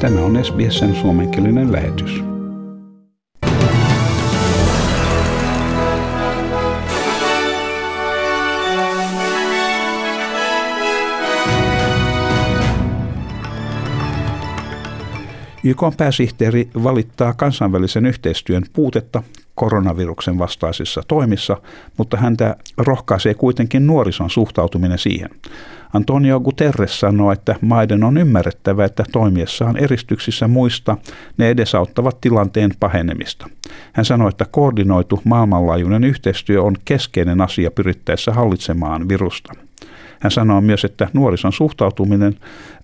Tämä on SBSn suomenkielinen lähetys. YK pääsihteeri valittaa kansainvälisen yhteistyön puutetta koronaviruksen vastaisissa toimissa, mutta häntä rohkaisee kuitenkin nuorison suhtautuminen siihen. Antonio Guterres sanoo, että maiden on ymmärrettävä, että toimiessaan eristyksissä muista ne edesauttavat tilanteen pahenemista. Hän sanoi, että koordinoitu maailmanlaajuinen yhteistyö on keskeinen asia pyrittäessä hallitsemaan virusta. Hän sanoo myös, että nuorison suhtautuminen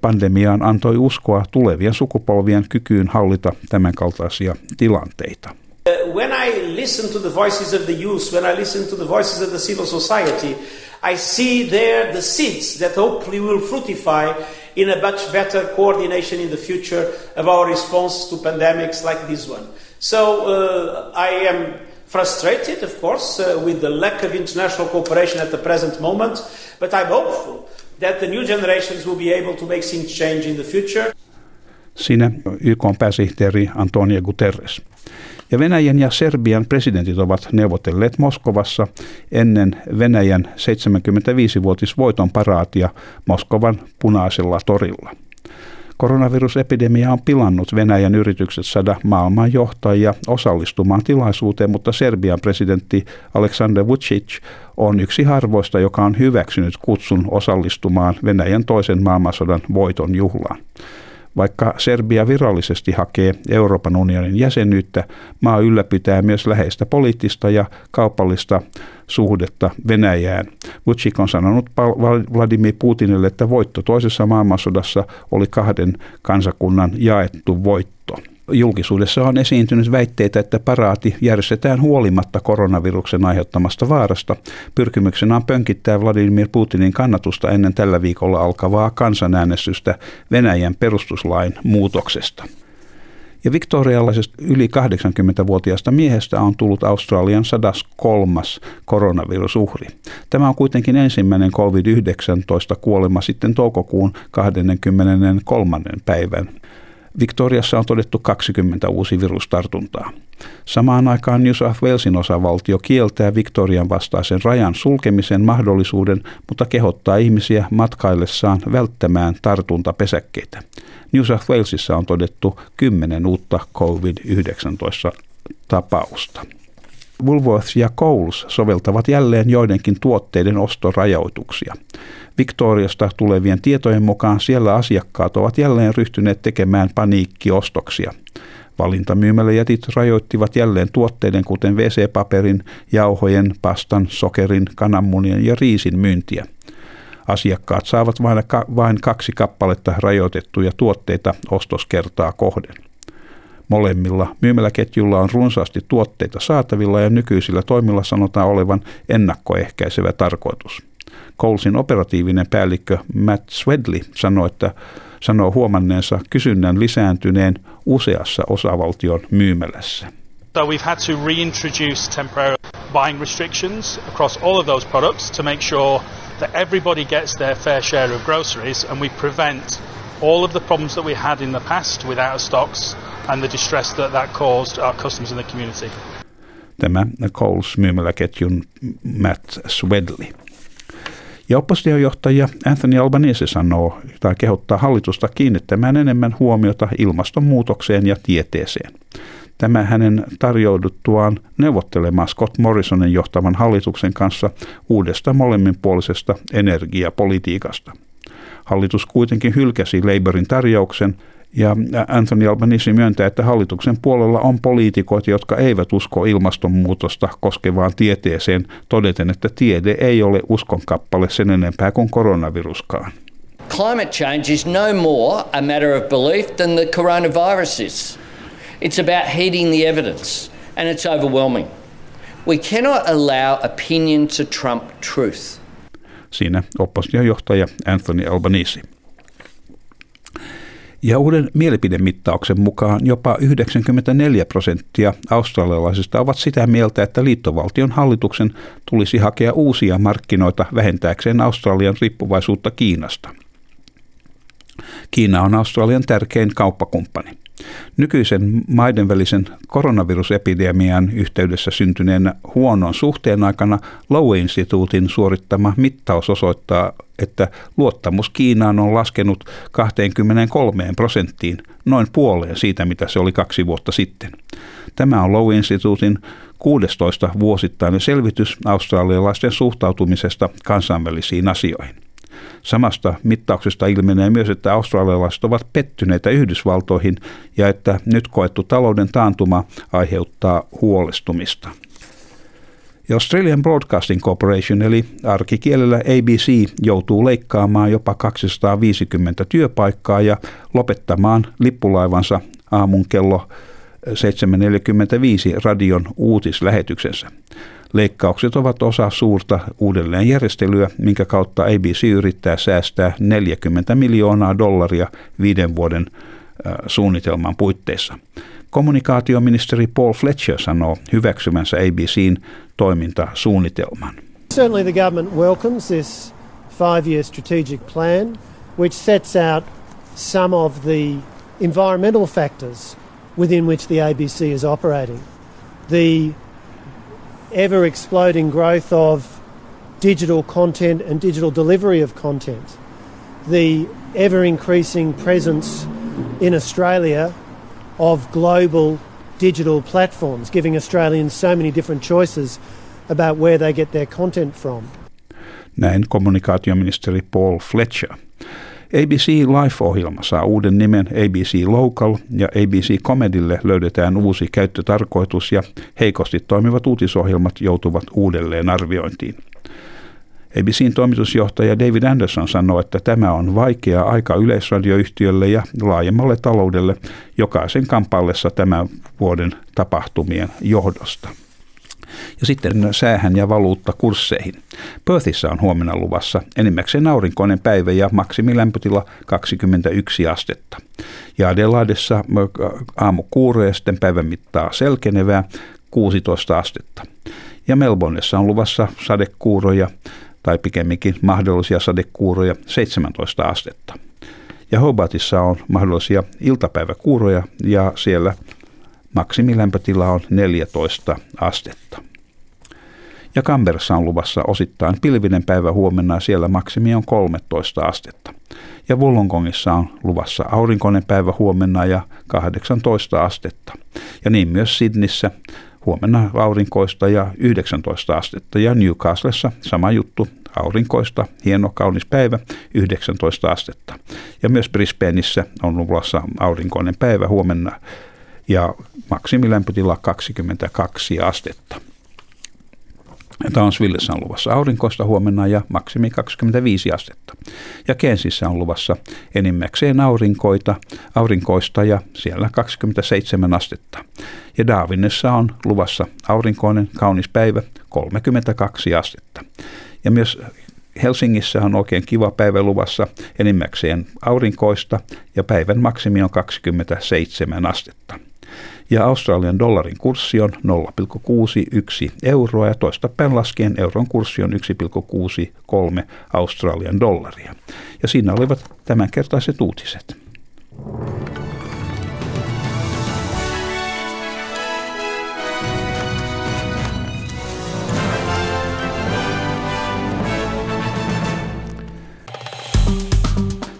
pandemiaan antoi uskoa tulevien sukupolvien kykyyn hallita tämänkaltaisia tilanteita. Uh, when I listen to the voices of the youth, when I listen to the voices of the civil society, I see there the seeds that hopefully will fructify in a much better coordination in the future of our response to pandemics like this one. So uh, I am frustrated, of course, uh, with the lack of international cooperation at the present moment, but I'm hopeful that the new generations will be able to make things change in the future. Siinä YK pääsihteeri Antonio Guterres. Ja Venäjän ja Serbian presidentit ovat neuvotelleet Moskovassa ennen Venäjän 75-vuotisvoiton paraatia Moskovan punaisella torilla. Koronavirusepidemia on pilannut Venäjän yritykset saada maailman johtajia osallistumaan tilaisuuteen, mutta Serbian presidentti Aleksandar Vucic on yksi harvoista, joka on hyväksynyt kutsun osallistumaan Venäjän toisen maailmansodan voiton juhlaan. Vaikka Serbia virallisesti hakee Euroopan unionin jäsenyyttä, maa ylläpitää myös läheistä poliittista ja kaupallista suhdetta Venäjään. Vucic on sanonut Vladimir Putinille, että voitto toisessa maailmansodassa oli kahden kansakunnan jaettu voitto. Julkisuudessa on esiintynyt väitteitä, että paraati järjestetään huolimatta koronaviruksen aiheuttamasta vaarasta. Pyrkimyksenä on pönkittää Vladimir Putinin kannatusta ennen tällä viikolla alkavaa kansanäänestystä Venäjän perustuslain muutoksesta. Ja viktorialaisesta yli 80-vuotiaasta miehestä on tullut Australian 103. koronavirusuhri. Tämä on kuitenkin ensimmäinen COVID-19 kuolema sitten toukokuun 23. päivän Victoriassa on todettu 20 uusi virustartuntaa. Samaan aikaan New South Walesin osavaltio kieltää Victorian vastaisen rajan sulkemisen mahdollisuuden, mutta kehottaa ihmisiä matkaillessaan välttämään tartuntapesäkkeitä. New South Walesissa on todettu 10 uutta COVID-19 tapausta. Woolworths ja Coles soveltavat jälleen joidenkin tuotteiden ostorajoituksia. Victoriasta tulevien tietojen mukaan siellä asiakkaat ovat jälleen ryhtyneet tekemään paniikkiostoksia. Valintamyymäläjätit rajoittivat jälleen tuotteiden kuten WC-paperin, jauhojen, pastan, sokerin, kananmunien ja riisin myyntiä. Asiakkaat saavat vain, kaksi kappaletta rajoitettuja tuotteita ostoskertaa kohden. Molemmilla myymäläketjulla on runsaasti tuotteita saatavilla ja nykyisillä toimilla sanotaan olevan ennakkoehkäisevä tarkoitus. Colesin operatiivinen päällikkö Matt Swedley sanoi, että sanoo huomanneensa kysynnän lisääntyneen useassa osavaltion myymälässä. So we've had to reintroduce temporary buying restrictions across all of those products to make sure that everybody gets their fair share of groceries and we prevent all of the problems that we had in the past with out of stocks and the distress that that caused our customers in the community. Tämä Coles myymäläketjun Matt Swedley. Ja oppositiojohtaja Anthony Albanese sanoo tai kehottaa hallitusta kiinnittämään enemmän huomiota ilmastonmuutokseen ja tieteeseen. Tämä hänen tarjouduttuaan neuvottelemaan Scott Morrisonin johtavan hallituksen kanssa uudesta molemminpuolisesta energiapolitiikasta. Hallitus kuitenkin hylkäsi Labourin tarjouksen ja Anthony Albanese myöntää, että hallituksen puolella on poliitikot, jotka eivät usko ilmastonmuutosta koskevaan tieteeseen, todeten, että tiede ei ole uskonkappale sen enempää kuin koronaviruskaan. Climate change is no more a matter of belief than the coronavirus is. It's about heeding the evidence, and it's overwhelming. We cannot allow opinion to trump truth. Siinä oppositiojohtaja Anthony Albanese. Ja uuden mielipidemittauksen mukaan jopa 94 prosenttia australialaisista ovat sitä mieltä, että liittovaltion hallituksen tulisi hakea uusia markkinoita vähentääkseen Australian riippuvaisuutta Kiinasta. Kiina on Australian tärkein kauppakumppani. Nykyisen maiden välisen koronavirusepidemian yhteydessä syntyneen huonon suhteen aikana Lowe-instituutin suorittama mittaus osoittaa, että luottamus Kiinaan on laskenut 23 prosenttiin, noin puoleen siitä, mitä se oli kaksi vuotta sitten. Tämä on Lowe-instituutin 16 vuosittainen selvitys australialaisten suhtautumisesta kansainvälisiin asioihin. Samasta mittauksesta ilmenee myös, että australialaiset ovat pettyneitä Yhdysvaltoihin ja että nyt koettu talouden taantuma aiheuttaa huolestumista. Australian Broadcasting Corporation eli arkikielellä ABC joutuu leikkaamaan jopa 250 työpaikkaa ja lopettamaan lippulaivansa aamun kello 7.45 radion uutislähetyksensä. Leikkaukset ovat osa suurta uudelleenjärjestelyä, minkä kautta ABC yrittää säästää 40 miljoonaa dollaria viiden vuoden suunnitelman puitteissa. Kommunikaatioministeri Paul Fletcher sanoo hyväksymänsä ABCn toimintasuunnitelman. Certainly the government welcomes this five-year strategic plan, which sets out some of the environmental factors within which the ABC is operating. The ever exploding growth of digital content and digital delivery of content, the ever increasing presence in Australia of global digital platforms, giving Australians so many different choices about where they get their content from. Näin kommunikaatioministeri Paul Fletcher. ABC Life-ohjelma saa uuden nimen ABC Local ja ABC Comedylle löydetään uusi käyttötarkoitus ja heikosti toimivat uutisohjelmat joutuvat uudelleen arviointiin. ABCn toimitusjohtaja David Anderson sanoi, että tämä on vaikea aika yleisradioyhtiölle ja laajemmalle taloudelle jokaisen kampallessa tämän vuoden tapahtumien johdosta. Ja sitten säähän ja valuutta kursseihin. Perthissä on huomenna luvassa enimmäkseen aurinkoinen päivä ja maksimilämpötila 21 astetta. Ja Adelaidessa aamu kuuree sitten päivän mittaa selkenevää 16 astetta. Ja Melbourneissa on luvassa sadekuuroja tai pikemminkin mahdollisia sadekuuroja 17 astetta. Ja Hobartissa on mahdollisia iltapäiväkuuroja ja siellä maksimilämpötila on 14 astetta. Ja Kamberassa on luvassa osittain pilvinen päivä huomenna siellä maksimi on 13 astetta. Ja Wollongongissa on luvassa aurinkoinen päivä huomenna ja 18 astetta. Ja niin myös Sydnissä huomenna aurinkoista ja 19 astetta. Ja Newcastlessa sama juttu, aurinkoista, hieno kaunis päivä, 19 astetta. Ja myös Brisbaneissa on luvassa aurinkoinen päivä huomenna ja maksimilämpötila 22 astetta. Townsvillessä on luvassa aurinkoista huomenna ja maksimi 25 astetta. Ja Kensissä on luvassa enimmäkseen aurinkoita, aurinkoista ja siellä 27 astetta. Ja Darwinissa on luvassa aurinkoinen kaunis päivä 32 astetta. Ja myös Helsingissä on oikein kiva päivä luvassa enimmäkseen aurinkoista ja päivän maksimi on 27 astetta ja Australian dollarin kurssi on 0,61 euroa ja toista päin laskien euron kurssi on 1,63 Australian dollaria. Ja siinä olivat tämänkertaiset uutiset.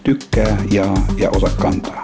Tykkää, jaa ja ota kantaa.